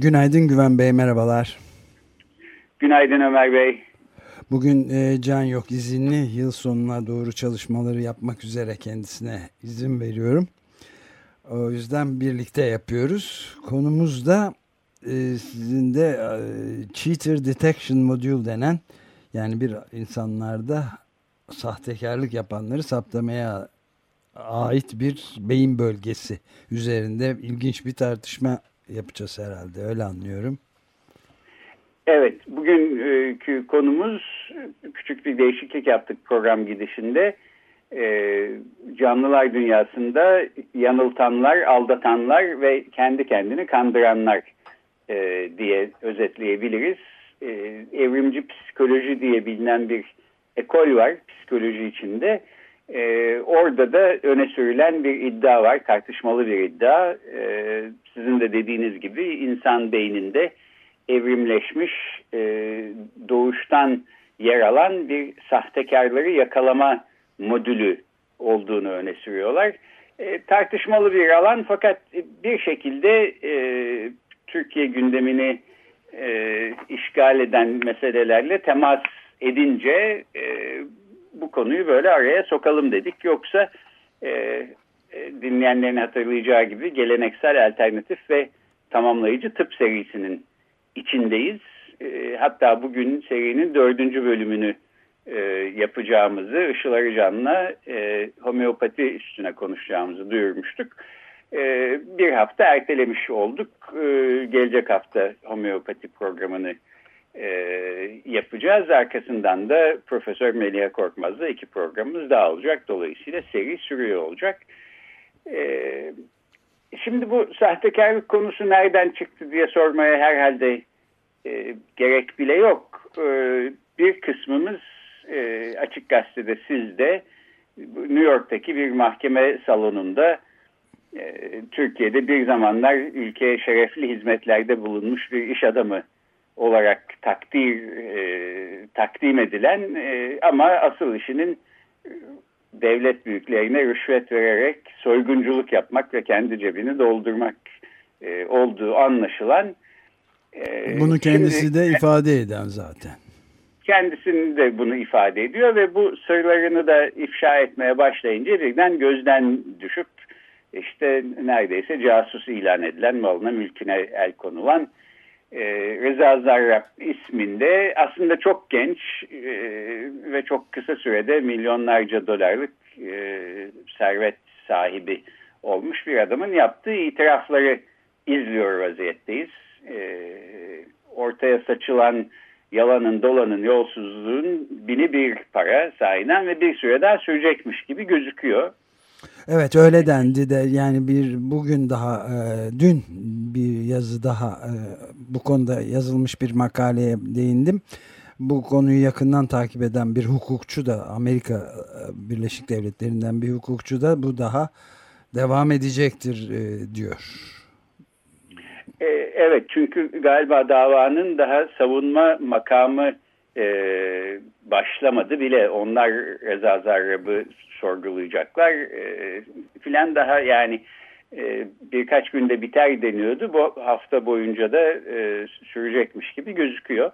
Günaydın Güven Bey, merhabalar. Günaydın Ömer Bey. Bugün e, Can yok izinli yıl sonuna doğru çalışmaları yapmak üzere kendisine izin veriyorum. O yüzden birlikte yapıyoruz. Konumuz da e, sizin de e, Cheater Detection Module denen yani bir insanlarda sahtekarlık yapanları saptamaya ait bir beyin bölgesi üzerinde ilginç bir tartışma yapacağız herhalde öyle anlıyorum. Evet bugünkü konumuz küçük bir değişiklik yaptık program gidişinde. Ee, canlılar dünyasında yanıltanlar, aldatanlar ve kendi kendini kandıranlar e, diye özetleyebiliriz. Ee, evrimci psikoloji diye bilinen bir ekol var psikoloji içinde. E, orada da öne sürülen bir iddia var, tartışmalı bir iddia. E, sizin de dediğiniz gibi insan beyninde evrimleşmiş, e, doğuştan yer alan bir sahtekarları yakalama modülü olduğunu öne sürüyorlar. E, tartışmalı bir alan fakat bir şekilde e, Türkiye gündemini e, işgal eden meselelerle temas edince e, bu konuyu böyle araya sokalım dedik. Yoksa e, e, dinleyenlerin hatırlayacağı gibi geleneksel alternatif ve tamamlayıcı tıp serisinin içindeyiz. E, hatta bugün serinin dördüncü bölümünü e, yapacağımızı Işıl Arıcan'la e, homeopati üstüne konuşacağımızı duyurmuştuk. E, bir hafta ertelemiş olduk. E, gelecek hafta homeopati programını e, yapacağız. Arkasından da Profesör Melih Korkmaz'la iki programımız daha olacak. Dolayısıyla seri sürüyor olacak. E, şimdi bu sahtekarlık konusu nereden çıktı diye sormaya herhalde e, gerek bile yok. E, bir kısmımız e, Açık Gazete'de sizde New York'taki bir mahkeme salonunda e, Türkiye'de bir zamanlar ülkeye şerefli hizmetlerde bulunmuş bir iş adamı olarak takdir e, takdim edilen e, ama asıl işinin e, devlet büyüklerine rüşvet vererek soygunculuk yapmak ve kendi cebini doldurmak e, olduğu anlaşılan. E, Bunu kendisi şimdi, de ifade eden zaten. Kendisini de bunu ifade ediyor ve bu sırlarını da ifşa etmeye başlayınca birden gözden düşüp işte neredeyse casus ilan edilen malına mülküne el konulan e, Reza Zarrab isminde aslında çok genç e, ve çok kısa sürede milyonlarca dolarlık e, servet sahibi olmuş bir adamın yaptığı itirafları izliyor vaziyetteyiz. E, ortaya saçılan yalanın, dolanın, yolsuzluğun bini bir para sahiden ve bir süre daha sürecekmiş gibi gözüküyor. Evet öyle dendi de yani bir bugün daha e, dün bir yazı daha e, bu konuda yazılmış bir makaleye değindim. Bu konuyu yakından takip eden bir hukukçu da Amerika e, Birleşik Devletleri'nden bir hukukçu da bu daha devam edecektir e, diyor. E, evet çünkü galiba davanın daha savunma makamı e, başlamadı bile. Onlar Reza Zarrab'ı sorgulayacaklar e, filan daha yani e, birkaç günde biter deniyordu. Bu hafta boyunca da e, sürecekmiş gibi gözüküyor.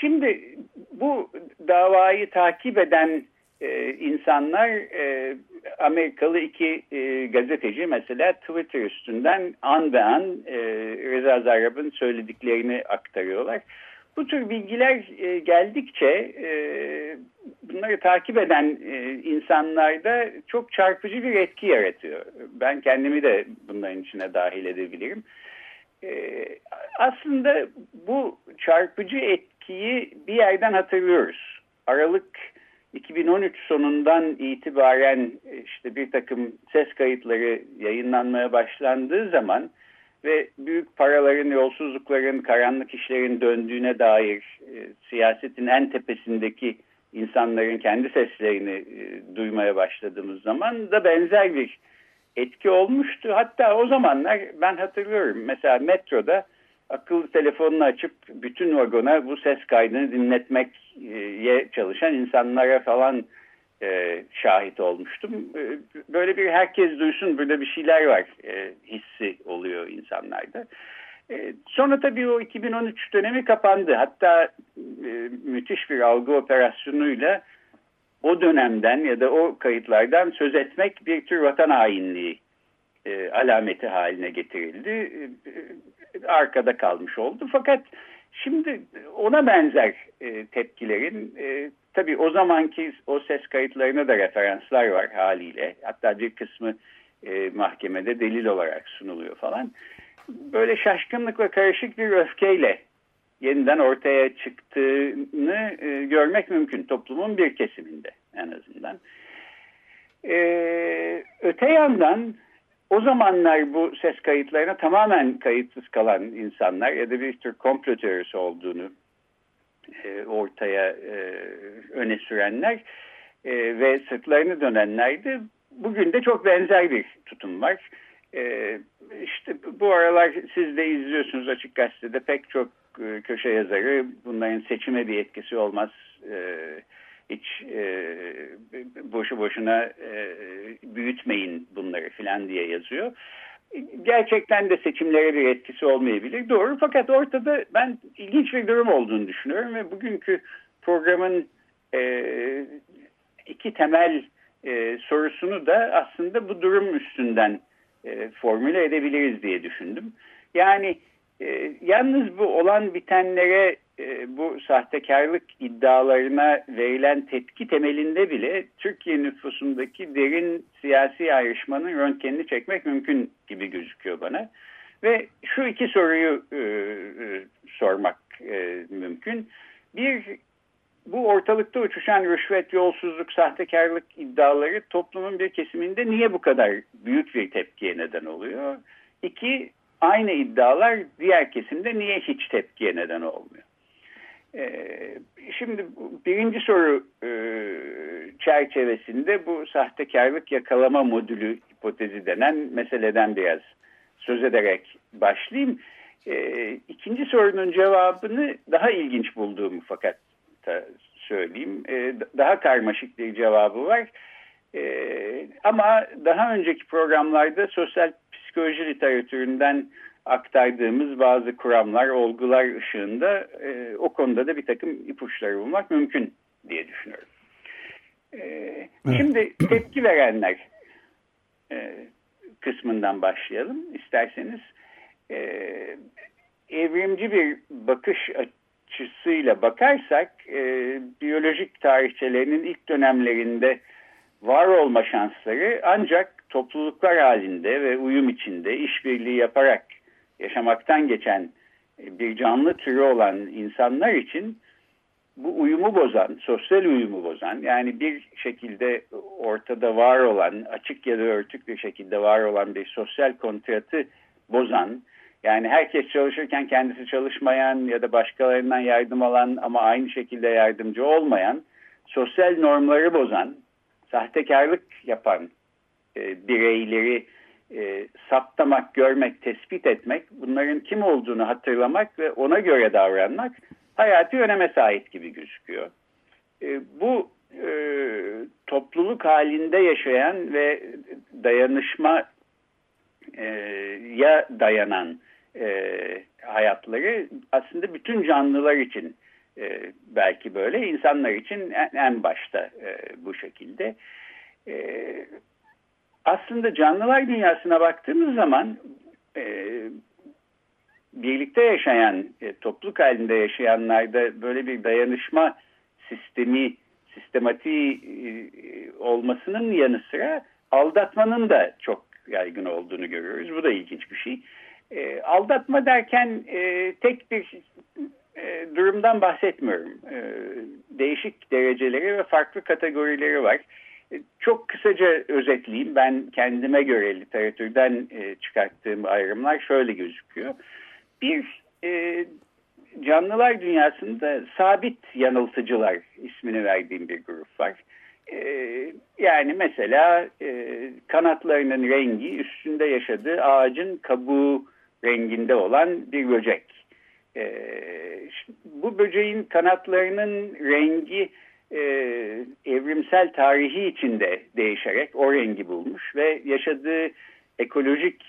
Şimdi bu davayı takip eden e, insanlar e, Amerikalı iki e, gazeteci mesela Twitter üstünden an ve an e, Reza Zarrab'ın söylediklerini aktarıyorlar. Bu tür bilgiler e, geldikçe e, bunları takip eden e, insanlarda çok çarpıcı bir etki yaratıyor. Ben kendimi de bunların içine dahil edebilirim. Aslında bu çarpıcı etkiyi bir yerden hatırlıyoruz. Aralık 2013 sonundan itibaren işte bir takım ses kayıtları yayınlanmaya başlandığı zaman ve büyük paraların, yolsuzlukların, karanlık işlerin döndüğüne dair e, siyasetin en tepesindeki insanların kendi seslerini e, duymaya başladığımız zaman da benzer bir etki olmuştu. Hatta o zamanlar ben hatırlıyorum mesela metroda akıllı telefonunu açıp bütün vagona bu ses kaydını dinletmeye çalışan insanlara falan e, şahit olmuştum. E, böyle bir herkes duysun burada bir şeyler var e, hissi oluyor insanlarda. E, sonra tabii o 2013 dönemi kapandı. Hatta e, müthiş bir algı operasyonuyla o dönemden ya da o kayıtlardan söz etmek bir tür vatan hainliği e, alameti haline getirildi. E, arkada kalmış oldu. Fakat şimdi ona benzer e, tepkilerin e, tabii o zamanki o ses kayıtlarına da referanslar var haliyle. Hatta bir kısmı e, mahkemede delil olarak sunuluyor falan. Böyle şaşkınlık ve karışık bir öfkeyle yeniden ortaya çıktığını e, görmek mümkün toplumun bir kesiminde en azından. Ee, öte yandan o zamanlar bu ses kayıtlarına tamamen kayıtsız kalan insanlar ya da bir tür komplo teorisi olduğunu e, ortaya e, öne sürenler e, ve sırtlarını dönenlerdi. Bugün de çok benzer bir tutum var. E, işte bu aralar siz de izliyorsunuz Açık Gazete'de pek çok köşe yazarı bunların seçime bir etkisi olmaz hiç e, boşu boşuna e, büyütmeyin bunları filan diye yazıyor. Gerçekten de seçimlere bir etkisi olmayabilir. Doğru fakat ortada ben ilginç bir durum olduğunu düşünüyorum ve bugünkü programın e, iki temel e, sorusunu da aslında bu durum üstünden e, formüle edebiliriz diye düşündüm. Yani e, yalnız bu olan bitenlere bu sahtekarlık iddialarına verilen tepki temelinde bile Türkiye nüfusundaki derin siyasi ayrışmanın röntgenini çekmek mümkün gibi gözüküyor bana. Ve şu iki soruyu e, e, sormak e, mümkün. Bir, bu ortalıkta uçuşan rüşvet, yolsuzluk, sahtekarlık iddiaları toplumun bir kesiminde niye bu kadar büyük bir tepkiye neden oluyor? İki, aynı iddialar diğer kesimde niye hiç tepkiye neden olmuyor? Ee, şimdi birinci soru e, çerçevesinde bu sahtekarlık yakalama modülü hipotezi denen meseleden biraz söz ederek başlayayım. Ee, ikinci sorunun cevabını daha ilginç bulduğumu fakat söyleyeyim. Ee, daha karmaşık bir cevabı var. Ama daha önceki programlarda sosyal psikoloji literatüründen aktardığımız bazı kuramlar, olgular ışığında e, o konuda da bir takım ipuçları bulmak mümkün diye düşünüyorum. E. Şimdi tepki verenler e, kısmından başlayalım isterseniz. E, evrimci bir bakış açısıyla bakarsak e, biyolojik tarihçelerinin ilk dönemlerinde var olma şansları ancak topluluklar halinde ve uyum içinde işbirliği yaparak yaşamaktan geçen e, bir canlı türü olan insanlar için bu uyumu bozan, sosyal uyumu bozan yani bir şekilde ortada var olan, açık ya da örtük bir şekilde var olan bir sosyal kontratı bozan, yani herkes çalışırken kendisi çalışmayan ya da başkalarından yardım alan ama aynı şekilde yardımcı olmayan, sosyal normları bozan, sahtekarlık yapan e, bireyleri e, saptamak, görmek, tespit etmek, bunların kim olduğunu hatırlamak ve ona göre davranmak hayati öneme sahip gibi gözüküyor. E, bu e, topluluk halinde yaşayan ve dayanışma e, ya dayanan e, hayatları aslında bütün canlılar için e, belki böyle, insanlar için en, en başta e, bu şekilde. E, aslında canlılar dünyasına baktığımız zaman e, birlikte yaşayan, e, topluluk halinde yaşayanlarda böyle bir dayanışma sistemi, sistematiği e, olmasının yanı sıra aldatmanın da çok yaygın olduğunu görüyoruz. Bu da ilginç bir şey. E, aldatma derken e, tek bir e, durumdan bahsetmiyorum. E, değişik dereceleri ve farklı kategorileri var. E, çok kısaca özetleyeyim. Ben kendime göre literatürden e, çıkarttığım ayrımlar şöyle gözüküyor. Bir, e, canlılar dünyasında sabit yanıltıcılar ismini verdiğim bir grup var. Ee, yani mesela e, kanatlarının rengi üstünde yaşadığı ağacın kabuğu renginde olan bir böcek. Bu böceğin kanatlarının rengi e, evrimsel tarihi içinde değişerek o rengi bulmuş ve yaşadığı ekolojik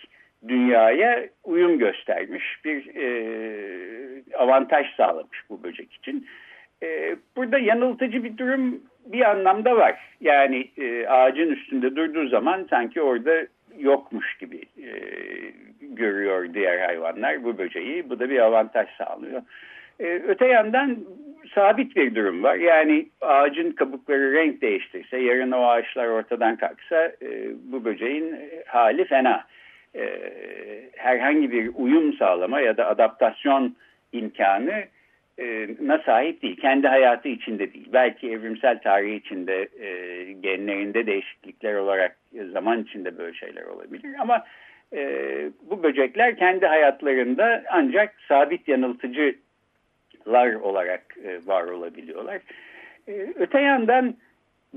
dünyaya uyum göstermiş bir e, avantaj sağlamış bu böcek için. E, burada yanıltıcı bir durum bir anlamda var. Yani e, ağacın üstünde durduğu zaman sanki orada yokmuş gibi e, görüyor diğer hayvanlar bu böceği. Bu da bir avantaj sağlıyor. E, öte yandan sabit bir durum var. Yani ağacın kabukları renk değiştirse, yarın o ağaçlar ortadan kalksa e, bu böceğin hali fena. E, herhangi bir uyum sağlama ya da adaptasyon imkanı e, na sahip değil. Kendi hayatı içinde değil. Belki evrimsel tarihi içinde e, genlerinde değişiklikler olarak e, zaman içinde böyle şeyler olabilir. Ama e, bu böcekler kendi hayatlarında ancak sabit yanıltıcılar olarak e, var olabiliyorlar. E, öte yandan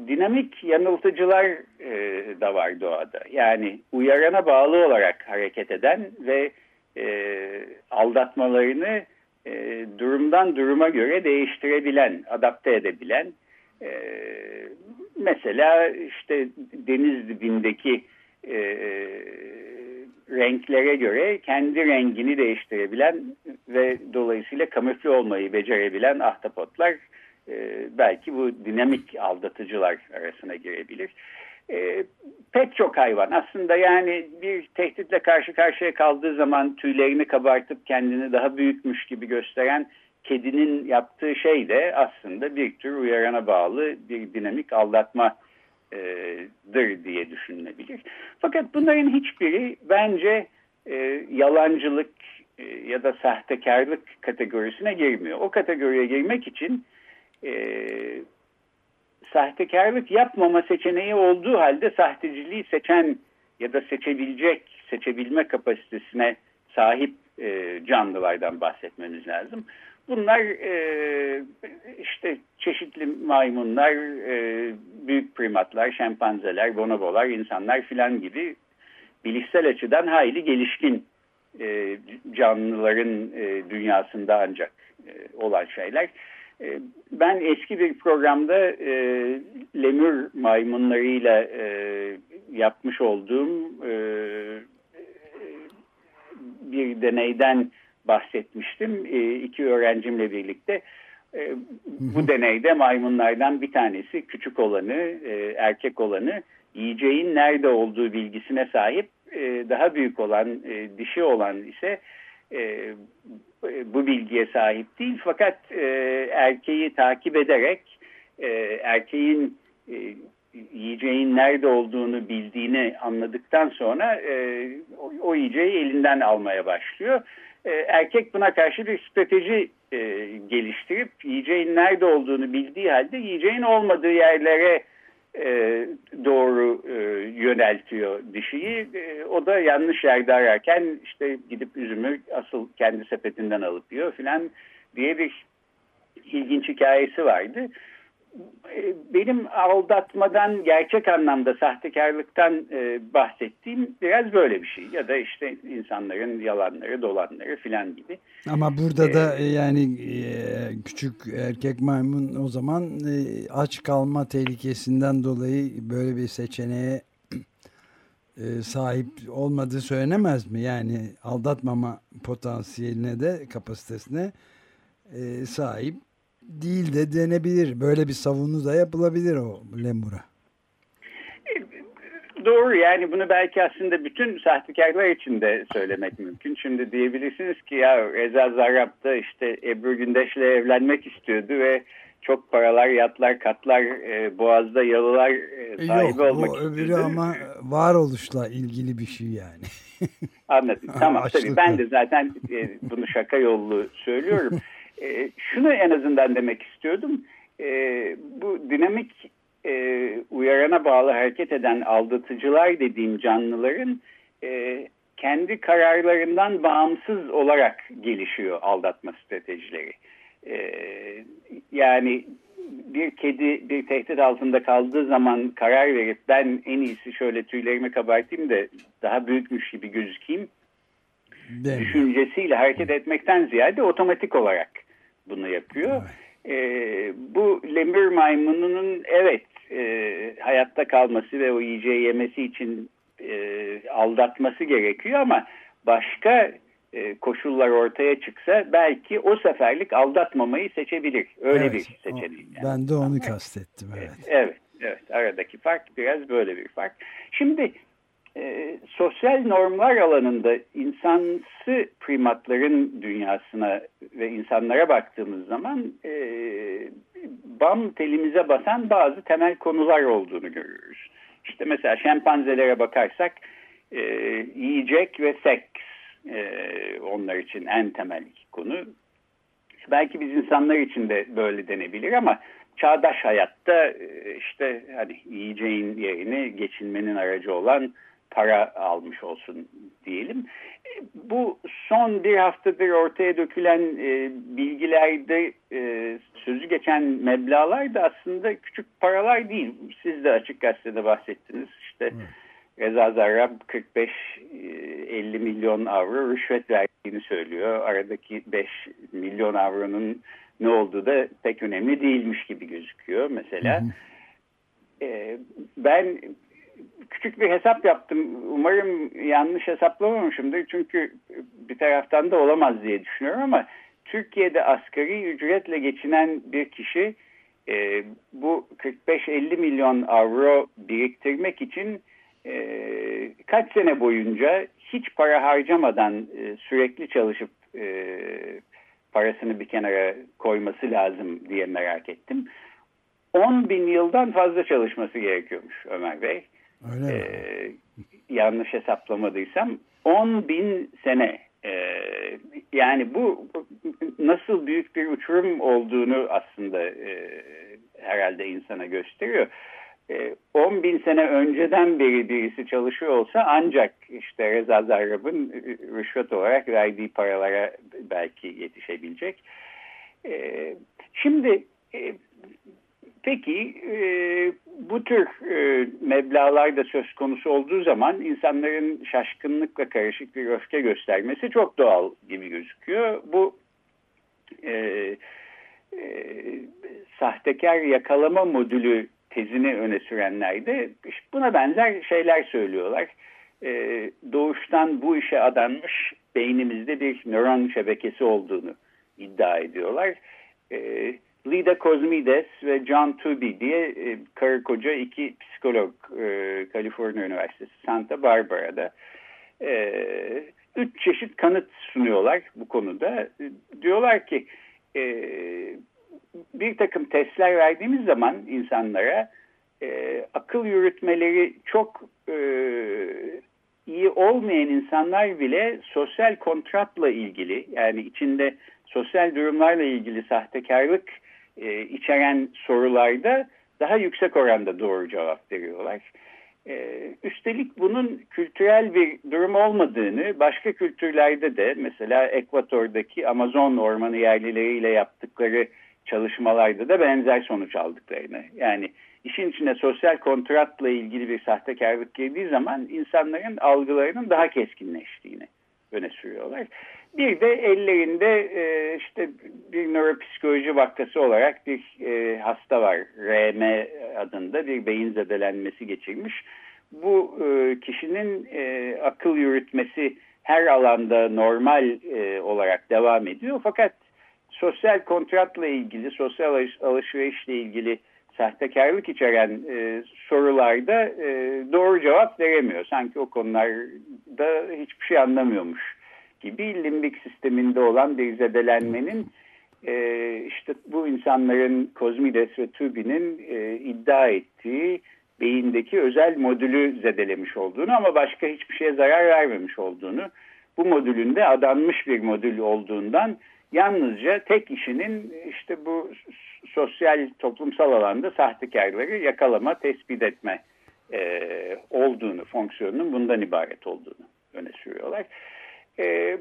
dinamik yanıltıcılar e, da var doğada. Yani uyarana bağlı olarak hareket eden ve e, aldatmalarını e, durumdan duruma göre değiştirebilen, adapte edebilen e, mesela işte deniz dibindeki e, renklere göre kendi rengini değiştirebilen ve dolayısıyla kamufle olmayı becerebilen ahtapotlar e, belki bu dinamik aldatıcılar arasına girebilir. E, pek çok hayvan aslında yani bir tehditle karşı karşıya kaldığı zaman tüylerini kabartıp kendini daha büyükmüş gibi gösteren kedinin yaptığı şey de aslında bir tür uyarana bağlı bir dinamik aldatmadır diye düşünülebilir. Fakat bunların hiçbiri bence e, yalancılık e, ya da sahtekarlık kategorisine girmiyor. O kategoriye girmek için e, sahtekarlık yapmama seçeneği olduğu halde sahteciliği seçen ya da seçebilecek, seçebilme kapasitesine sahip e, canlılardan bahsetmemiz lazım. Bunlar e, işte çeşitli maymunlar, e, büyük primatlar, şempanzeler, bonobolar, insanlar filan gibi bilişsel açıdan hayli gelişkin e, canlıların e, dünyasında ancak e, olan şeyler. Ee, ben eski bir programda e, lemur maymunlarıyla e, yapmış olduğum e, bir deneyden bahsetmiştim. E, iki öğrencimle birlikte. E, bu deneyde maymunlardan bir tanesi küçük olanı, e, erkek olanı yiyeceğin nerede olduğu bilgisine sahip. E, daha büyük olan, e, dişi olan ise e, bu bilgiye sahip değil fakat e, erkeği takip ederek e, erkeğin e, yiyeceğin nerede olduğunu bildiğini anladıktan sonra e, o, o yiyeceği elinden almaya başlıyor. E, erkek buna karşı bir strateji e, geliştirip yiyeceğin nerede olduğunu bildiği halde yiyeceğin olmadığı yerlere e, doğru e, yöneltiyor dişiyi. E, o da yanlış yerde ararken işte gidip üzümü asıl kendi sepetinden alıp yiyor filan diye bir ilginç hikayesi vardı. E, benim aldatmadan, gerçek anlamda sahtekarlıktan e, bahsettiğim biraz böyle bir şey. Ya da işte insanların yalanları, dolanları filan gibi. Ama burada ee, da yani e, küçük erkek maymun o zaman e, aç kalma tehlikesinden dolayı böyle bir seçeneğe e, sahip olmadığı söylenemez mi? Yani aldatmama potansiyeline de kapasitesine e, sahip değil de denebilir. Böyle bir savunu da yapılabilir o lemura. Doğru yani bunu belki aslında bütün sahtekarlar için de söylemek mümkün. Şimdi diyebilirsiniz ki ya Reza Zarrab da işte Ebru Gündeş'le evlenmek istiyordu ve çok paralar, yatlar, katlar, e, boğazda yalılar e, sahibi Yok, olmak istiyordu. öbürü ama varoluşla ilgili bir şey yani. Anladım. Tamam tabii ben de zaten e, bunu şaka yollu söylüyorum. E, şunu en azından demek istiyordum. E, bu dinamik e, uyarana bağlı hareket eden aldatıcılar dediğim canlıların e, kendi kararlarından bağımsız olarak gelişiyor aldatma stratejileri. E, yani bir kedi bir tehdit altında kaldığı zaman karar verip ben en iyisi şöyle tüylerimi kabartayım da daha büyükmüş gibi gözükeyim Değil düşüncesiyle hareket etmekten ziyade otomatik olarak bunu yapıyor. Evet. E, bu lemur maymununun evet e, hayatta kalması ve o yiyeceği yemesi için e, aldatması gerekiyor ama başka e, koşullar ortaya çıksa belki o seferlik aldatmamayı seçebilir. Öyle evet, bir seçeneği. Yani. Ben de onu kastettim. Evet. evet, evet. Aradaki fark biraz böyle bir fark. Şimdi e, sosyal normlar alanında insansı primatların dünyasına ve insanlara baktığımız zaman e, bam telimize basan bazı temel konular olduğunu görüyoruz. İşte mesela şempanzelere bakarsak e, yiyecek ve seks e, onlar için en temel iki konu. Belki biz insanlar için de böyle denebilir ama çağdaş hayatta e, işte hani yiyeceğin yerini geçinmenin aracı olan para almış olsun diyelim. E, bu son bir haftadır ortaya dökülen e, bilgilerde e, sözü geçen meblalar da aslında küçük paralar değil. Siz de açık gazetede bahsettiniz. İşte evet. Reza Zarrab 45-50 milyon avro rüşvet verdiğini söylüyor. Aradaki 5 milyon avronun ne olduğu da pek önemli değilmiş gibi gözüküyor mesela. Hı hı. Ee, ben küçük bir hesap yaptım. Umarım yanlış hesaplamamışımdır. Çünkü bir taraftan da olamaz diye düşünüyorum ama Türkiye'de asgari ücretle geçinen bir kişi e, bu 45-50 milyon avro biriktirmek için e, kaç sene boyunca hiç para harcamadan e, sürekli çalışıp e, parasını bir kenara koyması lazım diye merak ettim. 10 bin yıldan fazla çalışması gerekiyormuş Ömer Bey. Öyle ee, yanlış hesaplamadıysam 10 bin sene ee, yani bu nasıl büyük bir uçurum olduğunu aslında e, herhalde insana gösteriyor. 10 bin sene önceden beri birisi çalışıyor olsa ancak işte Reza Zarrab'ın rüşvet olarak verdiği paralara belki yetişebilecek. Şimdi Peki e, bu tür e, meblalar da söz konusu olduğu zaman insanların şaşkınlıkla karışık bir öfke göstermesi çok doğal gibi gözüküyor. Bu e, e, sahtekar yakalama modülü tezini öne sürenler de buna benzer şeyler söylüyorlar. E, doğuştan bu işe adanmış beynimizde bir nöron şebekesi olduğunu iddia ediyorlar. E, Lida Kozmides ve John Tooby diye e, karı koca iki psikolog e, Kaliforniya Üniversitesi Santa Barbara'da e, üç çeşit kanıt sunuyorlar bu konuda. E, diyorlar ki e, bir takım testler verdiğimiz zaman insanlara e, akıl yürütmeleri çok e, iyi olmayan insanlar bile sosyal kontratla ilgili yani içinde sosyal durumlarla ilgili sahtekarlık e, içeren sorularda daha yüksek oranda doğru cevap veriyorlar. E, üstelik bunun kültürel bir durum olmadığını başka kültürlerde de mesela Ekvator'daki Amazon ormanı yerlileriyle yaptıkları çalışmalarda da benzer sonuç aldıklarını. Yani işin içine sosyal kontratla ilgili bir sahtekarlık girdiği zaman insanların algılarının daha keskinleştiğini öne sürüyorlar. Bir de ellerinde e, işte bir nöropsikoloji vakası olarak bir e, hasta var. RM adında bir beyin zedelenmesi geçirmiş. Bu e, kişinin e, akıl yürütmesi her alanda normal e, olarak devam ediyor. Fakat sosyal kontratla ilgili, sosyal alış alışverişle ilgili sahtekarlık içeren e, sorularda e, doğru cevap veremiyor. Sanki o konularda hiçbir şey anlamıyormuş gibi limbik sisteminde olan bir zedelenmenin e, işte bu insanların Kozmides ve Tubi'nin e, iddia ettiği beyindeki özel modülü zedelemiş olduğunu ama başka hiçbir şeye zarar vermemiş olduğunu bu modülünde adanmış bir modül olduğundan yalnızca tek işinin işte bu sosyal toplumsal alanda sahtekarları yakalama, tespit etme e, olduğunu, fonksiyonunun bundan ibaret olduğunu öne sürüyorlar. E,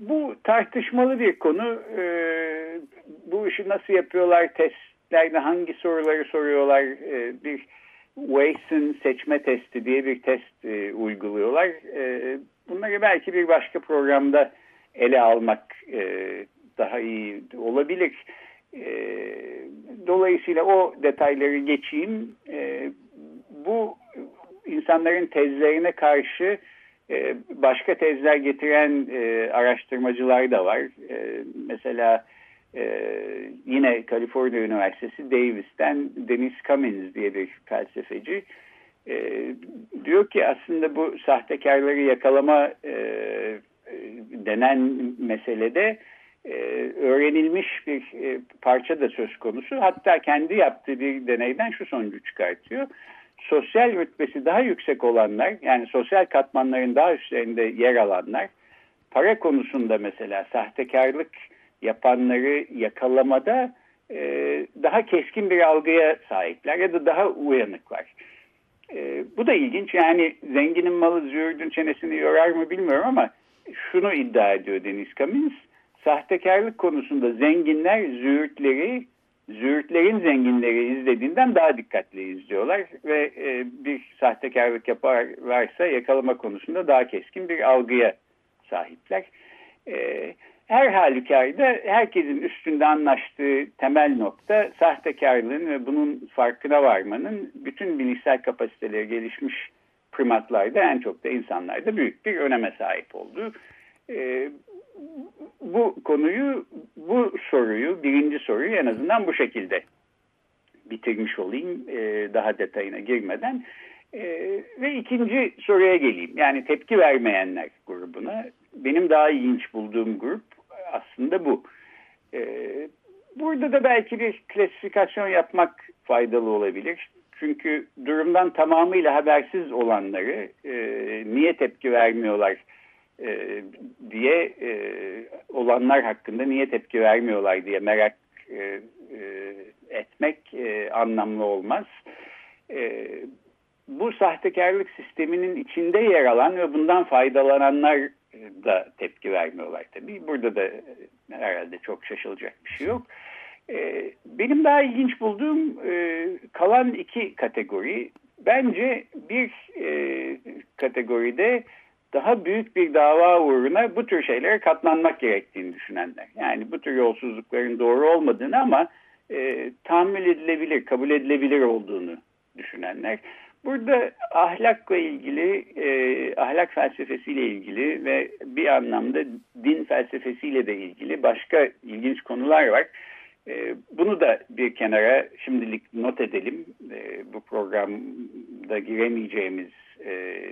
bu tartışmalı bir konu. E, bu işi nasıl yapıyorlar, testlerde hangi soruları soruyorlar, e, bir Wason seçme testi diye bir test e, uyguluyorlar. E, bunları belki bir başka programda ele almak e, daha iyi olabilir. E, dolayısıyla o detayları geçeyim. E, bu insanların tezlerine karşı başka tezler getiren e, araştırmacılar da var. E, mesela e, yine Kaliforniya Üniversitesi Davis'ten Dennis Cummins diye bir felsefeci e, diyor ki aslında bu sahtekarları yakalama denen meselede e, öğrenilmiş bir e, parça da söz konusu. Hatta kendi yaptığı bir deneyden şu sonucu çıkartıyor. Sosyal rütbesi daha yüksek olanlar yani sosyal katmanların daha üstlerinde yer alanlar para konusunda mesela sahtekarlık yapanları yakalamada e, daha keskin bir algıya sahipler ya da daha uyanıklar. E, bu da ilginç yani zenginin malı züğürdün çenesini yorar mı bilmiyorum ama şunu iddia ediyor Deniz Cummins. Sahtekarlık konusunda zenginler züğürtleri, züğürtlerin zenginleri izlediğinden daha dikkatli izliyorlar ve e, bir sahtekarlık yapar varsa yakalama konusunda daha keskin bir algıya sahipler. E, her halükarda herkesin üstünde anlaştığı temel nokta sahtekarlığın ve bunun farkına varmanın bütün bilişsel kapasiteleri gelişmiş primatlarda en çok da insanlarda büyük bir öneme sahip olduğu. E, bu konuyu, bu soruyu, birinci soruyu en azından bu şekilde bitirmiş olayım e, daha detayına girmeden. E, ve ikinci soruya geleyim. Yani tepki vermeyenler grubuna. Benim daha ilginç bulduğum grup aslında bu. E, burada da belki bir klasifikasyon yapmak faydalı olabilir. Çünkü durumdan tamamıyla habersiz olanları e, niye tepki vermiyorlar e, diye e, olanlar hakkında niye tepki vermiyorlar diye merak e, etmek anlamlı olmaz. E, bu sahtekarlık sisteminin içinde yer alan ve bundan faydalananlar da tepki vermiyorlar tabii. Burada da herhalde çok şaşılacak bir şey yok. Benim daha ilginç bulduğum kalan iki kategori. Bence bir e, kategoride daha büyük bir dava uğruna bu tür şeylere katlanmak gerektiğini düşünenler. Yani bu tür yolsuzlukların doğru olmadığını ama e, tahammül edilebilir, kabul edilebilir olduğunu düşünenler. Burada ahlakla ilgili, e, ahlak felsefesiyle ilgili ve bir anlamda din felsefesiyle de ilgili başka ilginç konular var. E, bunu da bir kenara şimdilik not edelim. E, bu programda giremeyeceğimiz e,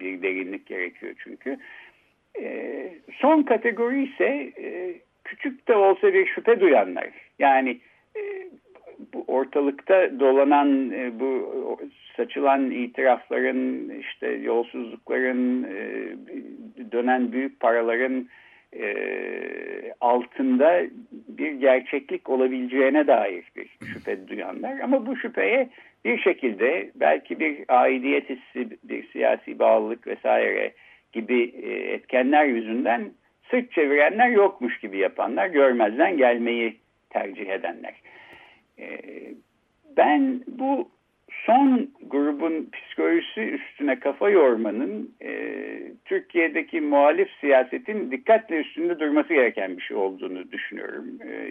bir derinlik gerekiyor çünkü. E, son kategori ise e, küçük de olsa bir şüphe duyanlar. Yani e, bu ortalıkta dolanan e, bu saçılan itirafların işte yolsuzlukların dönen büyük paraların altında bir gerçeklik olabileceğine dair bir şüphe duyanlar ama bu şüpheye bir şekilde belki bir aidiyet hissi, bir siyasi bağlılık vesaire gibi e, etkenler yüzünden sırt çevirenler yokmuş gibi yapanlar, görmezden gelmeyi tercih edenler. E, ben bu son grubun psikolojisi üstüne kafa yormanın e, Türkiye'deki muhalif siyasetin dikkatle üstünde durması gereken bir şey olduğunu düşünüyorum.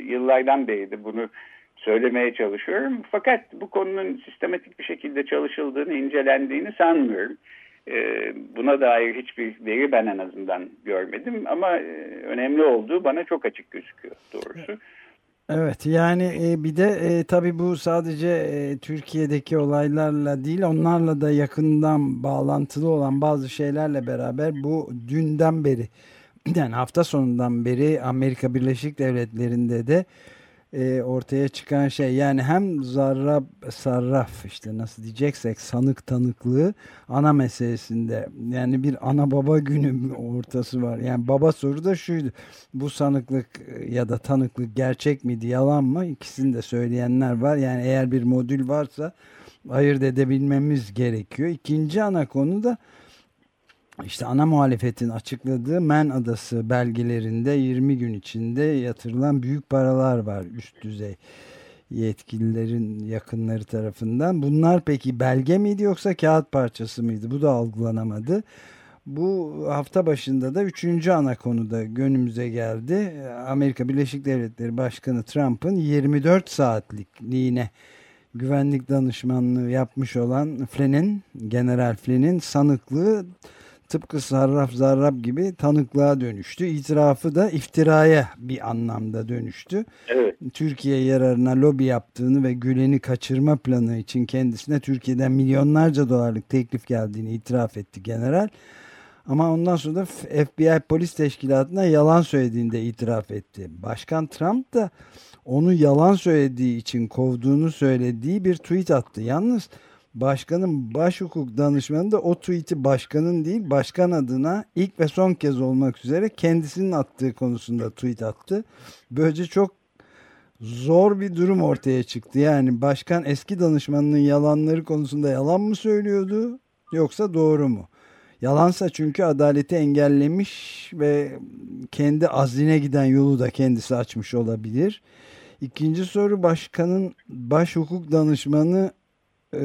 Yıllardan beri de bunu söylemeye çalışıyorum. Fakat bu konunun sistematik bir şekilde çalışıldığını, incelendiğini sanmıyorum. E, buna dair hiçbir veri ben en azından görmedim ama e, önemli olduğu bana çok açık gözüküyor doğrusu. Evet yani e, bir de e, tabii bu sadece Türkiye'deki olaylarla değil onlarla da yakından bağlantılı olan bazı şeylerle beraber bu dünden beri yani hafta sonundan beri Amerika Birleşik Devletleri'nde de e, ortaya çıkan şey. Yani hem zarrab sarraf işte nasıl diyeceksek sanık tanıklığı ana meselesinde. Yani bir ana baba günü ortası var. Yani baba soru da şuydu. Bu sanıklık ya da tanıklık gerçek miydi yalan mı? İkisini de söyleyenler var. Yani eğer bir modül varsa ayırt edebilmemiz gerekiyor. İkinci ana konu da işte ana muhalefetin açıkladığı Men Adası belgelerinde 20 gün içinde yatırılan büyük paralar var üst düzey yetkililerin yakınları tarafından. Bunlar peki belge miydi yoksa kağıt parçası mıydı? Bu da algılanamadı. Bu hafta başında da üçüncü ana konuda gönlümüze geldi. Amerika Birleşik Devletleri Başkanı Trump'ın 24 saatlikliğine güvenlik danışmanlığı yapmış olan Flynn'in, General Flynn'in sanıklığı tıpkı sarraf zarrab gibi tanıklığa dönüştü. İtirafı da iftiraya bir anlamda dönüştü. Evet. Türkiye yararına lobi yaptığını ve Gülen'i kaçırma planı için kendisine Türkiye'den milyonlarca dolarlık teklif geldiğini itiraf etti general. Ama ondan sonra da FBI polis teşkilatına yalan söylediğini de itiraf etti. Başkan Trump da onu yalan söylediği için kovduğunu söylediği bir tweet attı. Yalnız Başkanın baş hukuk danışmanı da o tweet'i başkanın değil başkan adına ilk ve son kez olmak üzere kendisinin attığı konusunda tweet attı. Böylece çok zor bir durum ortaya çıktı. Yani başkan eski danışmanının yalanları konusunda yalan mı söylüyordu yoksa doğru mu? Yalansa çünkü adaleti engellemiş ve kendi azline giden yolu da kendisi açmış olabilir. İkinci soru başkanın baş hukuk danışmanı e,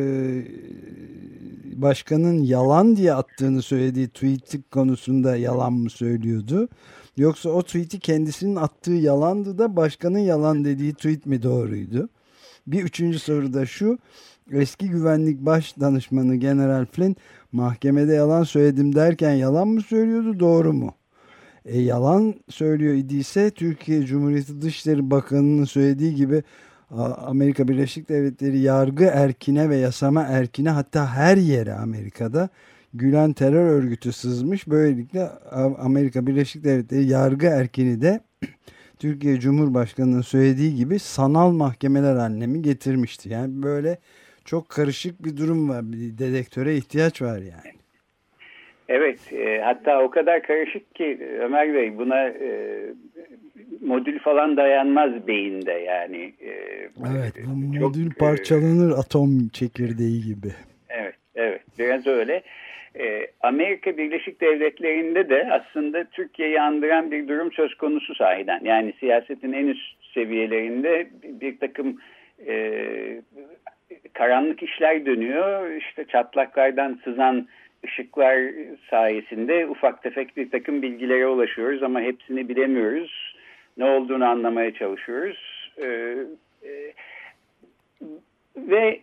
başkanın yalan diye attığını söylediği tweet konusunda yalan mı söylüyordu? Yoksa o tweet'i kendisinin attığı yalandı da başkanın yalan dediği tweet mi doğruydu? Bir üçüncü soru da şu. Eski güvenlik baş danışmanı General Flynn mahkemede yalan söyledim derken yalan mı söylüyordu doğru mu? E, yalan söylüyor idiyse Türkiye Cumhuriyeti Dışişleri Bakanı'nın söylediği gibi Amerika Birleşik Devletleri yargı erkine ve yasama erkine hatta her yere Amerika'da Gülen terör örgütü sızmış. Böylelikle Amerika Birleşik Devletleri yargı erkini de Türkiye Cumhurbaşkanı'nın söylediği gibi sanal mahkemeler haline getirmişti. Yani böyle çok karışık bir durum var. Bir dedektöre ihtiyaç var yani. Evet, e, hatta o kadar karışık ki Ömer Bey buna e, modül falan dayanmaz beyinde yani. E, evet, bu çok, modül parçalanır e, atom çekirdeği gibi. Evet, evet, biraz öyle. E, Amerika Birleşik Devletleri'nde de aslında Türkiye'yi andıran bir durum söz konusu sahiden. Yani siyasetin en üst seviyelerinde bir, bir takım e, karanlık işler dönüyor. İşte çatlaklardan sızan ışıklar sayesinde ufak tefek bir takım bilgilere ulaşıyoruz ama hepsini bilemiyoruz. Ne olduğunu anlamaya çalışıyoruz. Ee, e, ve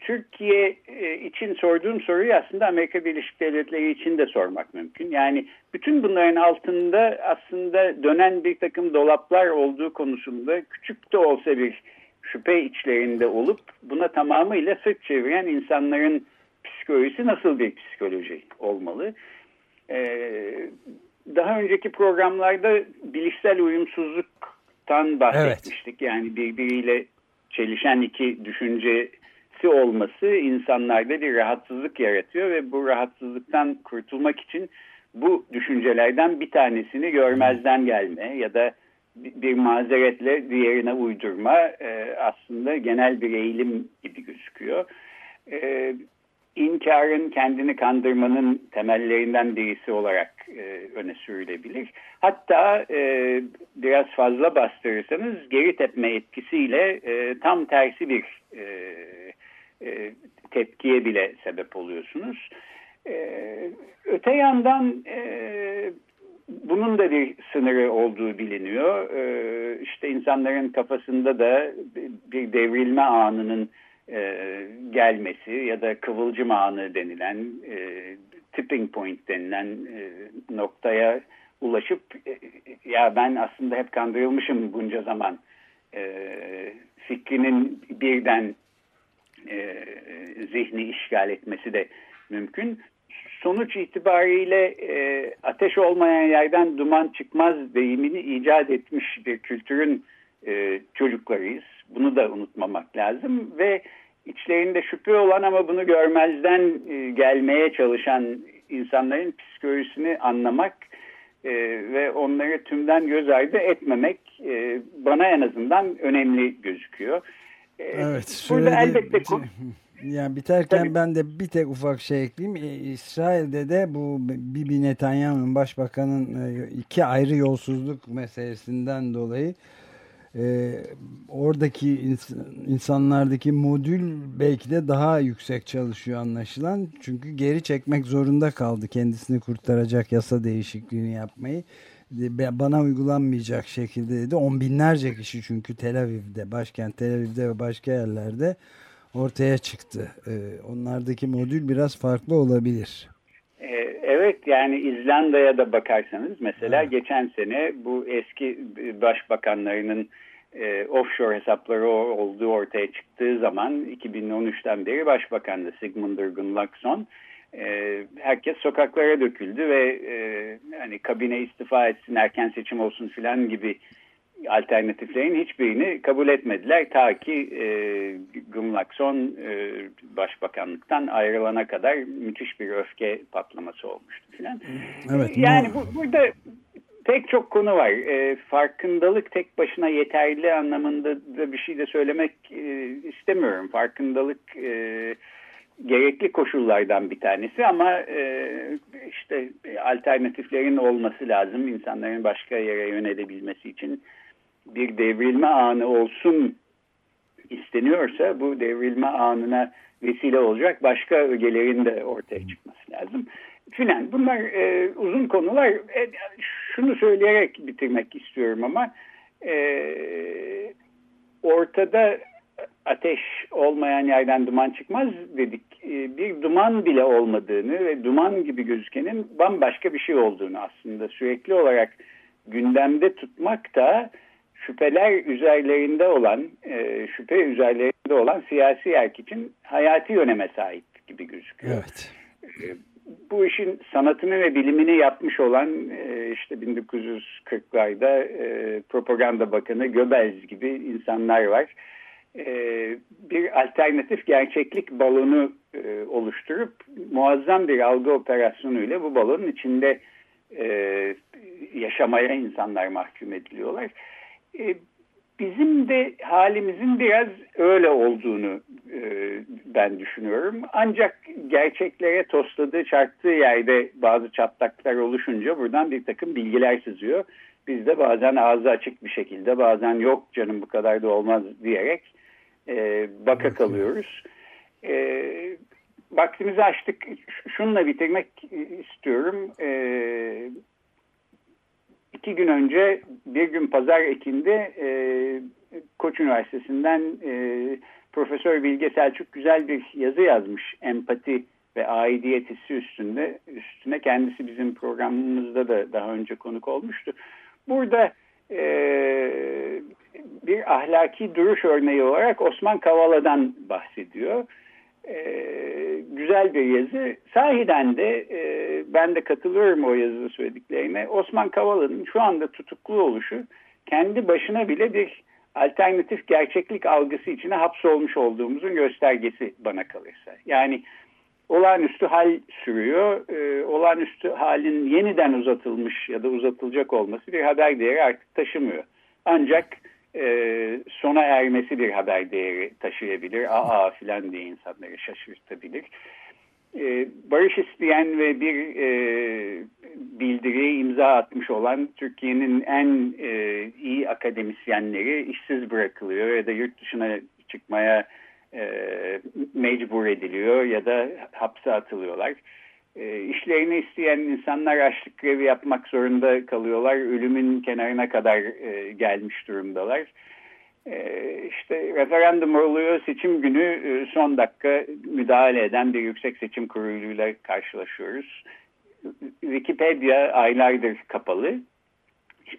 Türkiye e, için sorduğum soruyu aslında Amerika Birleşik Devletleri için de sormak mümkün. Yani bütün bunların altında aslında dönen bir takım dolaplar olduğu konusunda küçük de olsa bir şüphe içlerinde olup buna tamamıyla sırt çeviren insanların psikolojisi nasıl bir psikoloji olmalı? Ee, daha önceki programlarda bilişsel uyumsuzluktan bahsetmiştik. Evet. Yani birbiriyle çelişen iki düşüncesi olması insanlarda bir rahatsızlık yaratıyor ve bu rahatsızlıktan kurtulmak için bu düşüncelerden bir tanesini görmezden gelme ya da bir mazeretle diğerine uydurma e, aslında genel bir eğilim gibi gözüküyor. E, inkarın kendini kandırmanın temellerinden birisi olarak e, öne sürülebilir. Hatta e, biraz fazla bastırırsanız geri tepme etkisiyle e, tam tersi bir e, e, tepkiye bile sebep oluyorsunuz. E, öte yandan e, bunun da bir sınırı olduğu biliniyor. E, işte insanların kafasında da bir devrilme anının e, gelmesi ya da kıvılcım anı denilen e, tipping point denilen e, noktaya ulaşıp e, ya ben aslında hep kandırılmışım bunca zaman e, fikrinin birden e, zihni işgal etmesi de mümkün. Sonuç itibariyle e, ateş olmayan yerden duman çıkmaz deyimini icat etmiş bir kültürün e, çocuklarıyız. Bunu da unutmamak lazım ve içlerinde şüphe olan ama bunu görmezden e, gelmeye çalışan insanların psikolojisini anlamak e, ve onları tümden göz ardı etmemek e, bana en azından önemli gözüküyor. E, evet. Burada elbette yani biterken Tabii. ben de bir tek ufak şey ekleyeyim. E, İsrail'de de bu Bibi Netanyahu'nun başbakanın e, iki ayrı yolsuzluk meselesinden dolayı e, oradaki ins insanlardaki modül belki de daha yüksek çalışıyor anlaşılan. Çünkü geri çekmek zorunda kaldı kendisini kurtaracak yasa değişikliğini yapmayı. Bana uygulanmayacak şekilde dedi. On binlerce kişi çünkü Tel Aviv'de, başkent Tel Aviv'de ve başka yerlerde ortaya çıktı. Ee, onlardaki modül biraz farklı olabilir. Ee, evet yani İzlanda'ya da bakarsanız mesela evet. geçen sene bu eski başbakanlarının e, offshore hesapları olduğu ortaya çıktığı zaman 2013'ten beri başbakandı Sigmundur Gunnlaugsson. E, herkes sokaklara döküldü ve e, hani kabine istifa etsin erken seçim olsun filan gibi alternatiflerin hiçbirini kabul etmediler. Ta ki e, Gumlakson e, başbakanlıktan ayrılana kadar müthiş bir öfke patlaması olmuştu filan. Evet, yani bu, burada pek çok konu var. E, farkındalık tek başına yeterli anlamında da bir şey de söylemek e, istemiyorum. Farkındalık e, gerekli koşullardan bir tanesi ama e, işte alternatiflerin olması lazım. İnsanların başka yere yönelebilmesi için bir devrilme anı olsun isteniyorsa bu devrilme anına vesile olacak başka ögelerin de ortaya çıkması lazım. Filan bunlar e, uzun konular. E, şunu söyleyerek bitirmek istiyorum ama e, ortada ateş olmayan yerden duman çıkmaz dedik. E, bir duman bile olmadığını ve duman gibi gözükenin bambaşka bir şey olduğunu aslında sürekli olarak gündemde tutmak da şüpheler üzerlerinde olan, e, şüphe üzerlerinde olan siyasi erk için hayati öneme sahip gibi gözüküyor. Evet. E, bu işin sanatını ve bilimini yapmış olan e, işte 1940'larda e, propaganda bakanı Göbels gibi insanlar var. E, bir alternatif gerçeklik balonu e, oluşturup muazzam bir algı operasyonuyla bu balonun içinde e, yaşamaya insanlar mahkum ediliyorlar. E, bizim de halimizin biraz öyle olduğunu e, ben düşünüyorum. Ancak gerçeklere tosladığı çarptığı yerde bazı çatlaklar oluşunca buradan bir takım bilgiler sızıyor. Biz de bazen ağzı açık bir şekilde bazen yok canım bu kadar da olmaz diyerek e, baka kalıyoruz. E, vaktimizi açtık. Şununla bitirmek istiyorum. E, iki gün önce bir gün pazar ekinde e, Koç Üniversitesi'nden e, Profesör Bilge Selçuk güzel bir yazı yazmış. Empati ve aidiyet hissi üstünde. Üstüne kendisi bizim programımızda da daha önce konuk olmuştu. Burada e, bir ahlaki duruş örneği olarak Osman Kavala'dan bahsediyor. Ee, güzel bir yazı. Sahiden de e, ben de katılıyorum o yazıda söylediklerine. Osman Kavala'nın şu anda tutuklu oluşu kendi başına bile bir alternatif gerçeklik algısı içine hapsolmuş olduğumuzun göstergesi bana kalırsa. Yani olağanüstü hal sürüyor. E, olağanüstü halin yeniden uzatılmış ya da uzatılacak olması bir haber değeri artık taşımıyor. Ancak e, sona ermesi bir haber değeri taşıyabilir. Aa filan diye insanları şaşırtabilir. E, barış isteyen ve bir e, bildiriye imza atmış olan Türkiye'nin en e, iyi akademisyenleri işsiz bırakılıyor ya da yurt dışına çıkmaya e, mecbur ediliyor ya da hapse atılıyorlar. E, işlerini isteyen insanlar açlık grevi yapmak zorunda kalıyorlar. Ölümün kenarına kadar e, gelmiş durumdalar. E, işte referandum oluyor, seçim günü e, son dakika müdahale eden bir yüksek seçim kuruluyla karşılaşıyoruz. Wikipedia aylardır kapalı.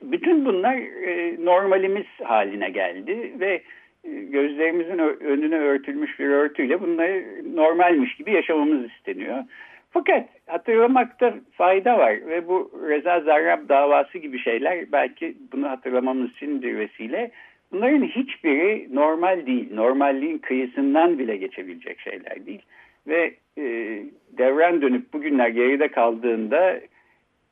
Bütün bunlar e, normalimiz haline geldi ve gözlerimizin önüne örtülmüş bir örtüyle bunları normalmiş gibi yaşamamız isteniyor. Fakat hatırlamakta fayda var ve bu Reza Zarrab davası gibi şeyler belki bunu hatırlamamız için bir vesile. bunların hiçbiri normal değil. Normalliğin kıyısından bile geçebilecek şeyler değil. Ve e, devren dönüp bugünler geride kaldığında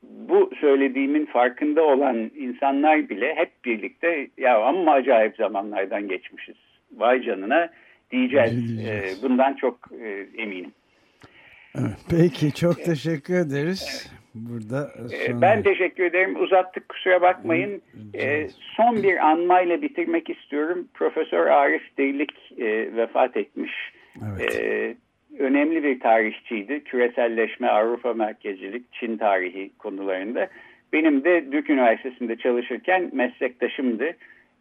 bu söylediğimin farkında olan insanlar bile hep birlikte ya amma acayip zamanlardan geçmişiz. Vay canına diyeceğiz. E, bundan çok e, eminim. Peki çok teşekkür ederiz. Burada e, sonra... Ben teşekkür ederim. Uzattık kusura bakmayın. Ee, son bir anmayla bitirmek istiyorum. Profesör Arif Deylik e, vefat etmiş. Evet. Ee, önemli bir tarihçiydi. Küreselleşme, Avrupa merkezcilik, Çin tarihi konularında. Benim de Dük Üniversitesi'nde çalışırken meslektaşımdı.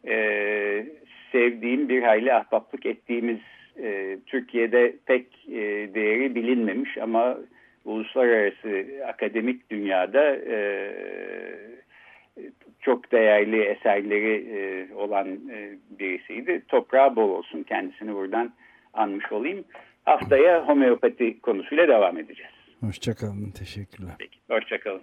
Ee, sevdiğim bir hayli ahbaplık ettiğimiz e, Türkiye'de pek e, değeri bilinmemiş ama uluslararası akademik dünyada e, çok değerli eserleri e, olan e, birisiydi. Toprağı bol olsun kendisini buradan anmış olayım. Haftaya homeopati konusuyla devam edeceğiz. Hoşçakalın, teşekkürler. Peki, hoşçakalın.